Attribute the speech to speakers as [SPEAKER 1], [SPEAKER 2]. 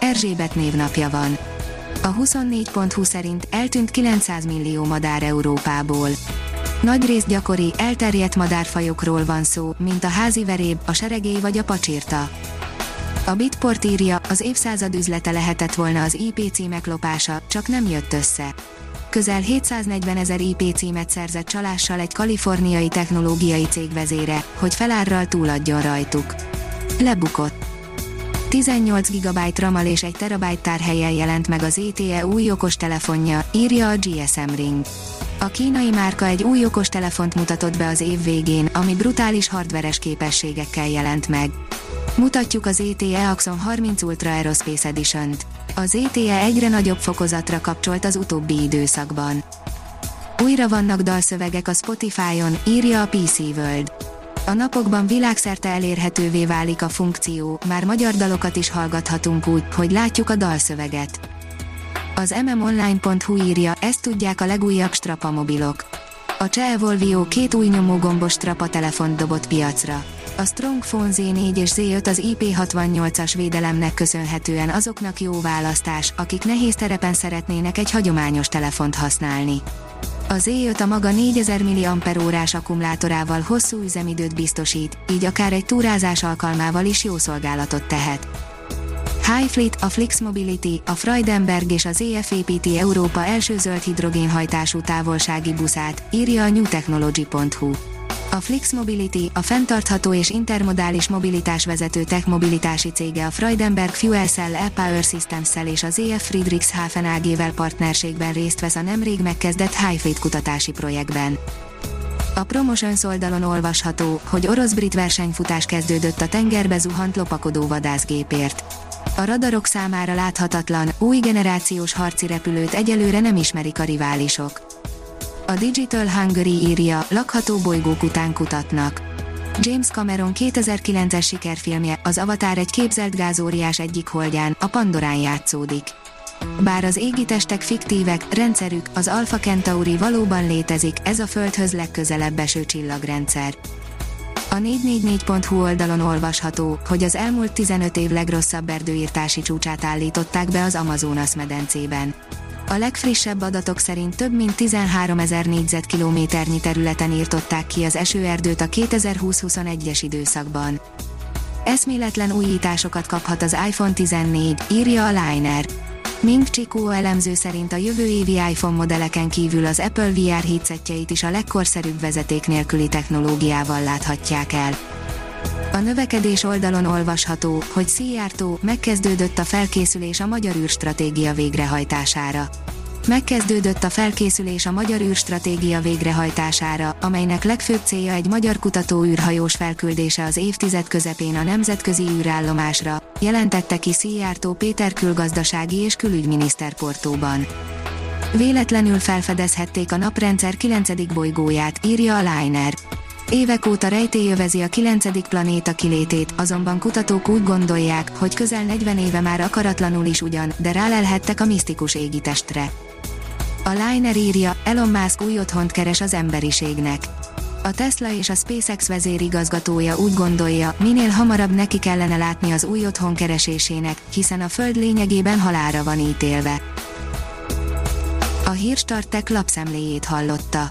[SPEAKER 1] Erzsébet névnapja van. A 24.20 szerint eltűnt 900 millió madár Európából. Nagyrészt gyakori, elterjedt madárfajokról van szó, mint a házi veréb, a seregély vagy a pacsirta. A Bitport írja, az évszázad üzlete lehetett volna az IP címek lopása, csak nem jött össze. Közel 740 ezer IP címet szerzett csalással egy kaliforniai technológiai cég vezére, hogy felárral túladjon rajtuk. Lebukott. 18 GB RAM-mal és 1 TB tárhelyen jelent meg az ETE új okostelefonja, írja a GSM Ring. A kínai márka egy új okostelefont mutatott be az év végén, ami brutális hardveres képességekkel jelent meg. Mutatjuk az ETE Axon 30 Ultra Aerospace Edition-t. Az ETE egyre nagyobb fokozatra kapcsolt az utóbbi időszakban. Újra vannak dalszövegek a Spotify-on, írja a PC World. A napokban világszerte elérhetővé válik a funkció, már magyar dalokat is hallgathatunk úgy, hogy látjuk a dalszöveget. Az mmonline.hu írja, ezt tudják a legújabb strapa mobilok. A Cseh Evolvio két új nyomógombos strapa telefont dobott piacra. A Strong Phone Z4 és Z5 az IP68-as védelemnek köszönhetően azoknak jó választás, akik nehéz terepen szeretnének egy hagyományos telefont használni. Az E5 a maga 4000 mAh akkumulátorával hosszú üzemidőt biztosít, így akár egy túrázás alkalmával is jó szolgálatot tehet. Highfleet, a Flix Mobility, a Freudenberg és az EF Európa első zöld hidrogénhajtású távolsági buszát, írja a newtechnology.hu. A Flix Mobility, a fenntartható és intermodális mobilitás vezető tech mobilitási cége a Freudenberg Fuel Cell E-Power Systems-szel és az EF Friedrichshafen AG-vel partnerségben részt vesz a nemrég megkezdett Highfleet kutatási projektben. A Promotions oldalon olvasható, hogy orosz-brit versenyfutás kezdődött a tengerbe zuhant lopakodó vadászgépért. A radarok számára láthatatlan, új generációs harci repülőt egyelőre nem ismerik a riválisok. A Digital Hungary írja, lakható bolygók után kutatnak. James Cameron 2009-es sikerfilmje, az Avatar egy képzelt gázóriás egyik holdján, a Pandorán játszódik. Bár az égi testek fiktívek, rendszerük, az Alpha Centauri valóban létezik, ez a Földhöz legközelebb eső csillagrendszer. A 444.hu oldalon olvasható, hogy az elmúlt 15 év legrosszabb erdőírtási csúcsát állították be az Amazonas medencében. A legfrissebb adatok szerint több mint 13 ezer négyzetkilométernyi területen írtották ki az esőerdőt a 2020-21-es időszakban. Eszméletlen újításokat kaphat az iPhone 14, írja a Liner. Ming Chico elemző szerint a jövő évi iPhone modelleken kívül az Apple VR headsetjeit is a legkorszerűbb vezeték nélküli technológiával láthatják el. A növekedés oldalon olvasható, hogy Szijjártó megkezdődött a felkészülés a magyar űrstratégia végrehajtására. Megkezdődött a felkészülés a magyar űrstratégia végrehajtására, amelynek legfőbb célja egy magyar kutató űrhajós felküldése az évtized közepén a nemzetközi űrállomásra, jelentette ki Szijjártó Péter külgazdasági és külügyminiszter Portóban. Véletlenül felfedezhették a naprendszer 9. bolygóját, írja a Liner. Évek óta rejtélyövezi a kilencedik planéta kilétét, azonban kutatók úgy gondolják, hogy közel 40 éve már akaratlanul is ugyan, de rálelhettek a misztikus égitestre. A Liner írja, Elon Musk új otthont keres az emberiségnek. A Tesla és a SpaceX vezérigazgatója úgy gondolja, minél hamarabb neki kellene látni az új otthon keresésének, hiszen a Föld lényegében halára van ítélve. A Hírstartek lapszemléjét hallotta.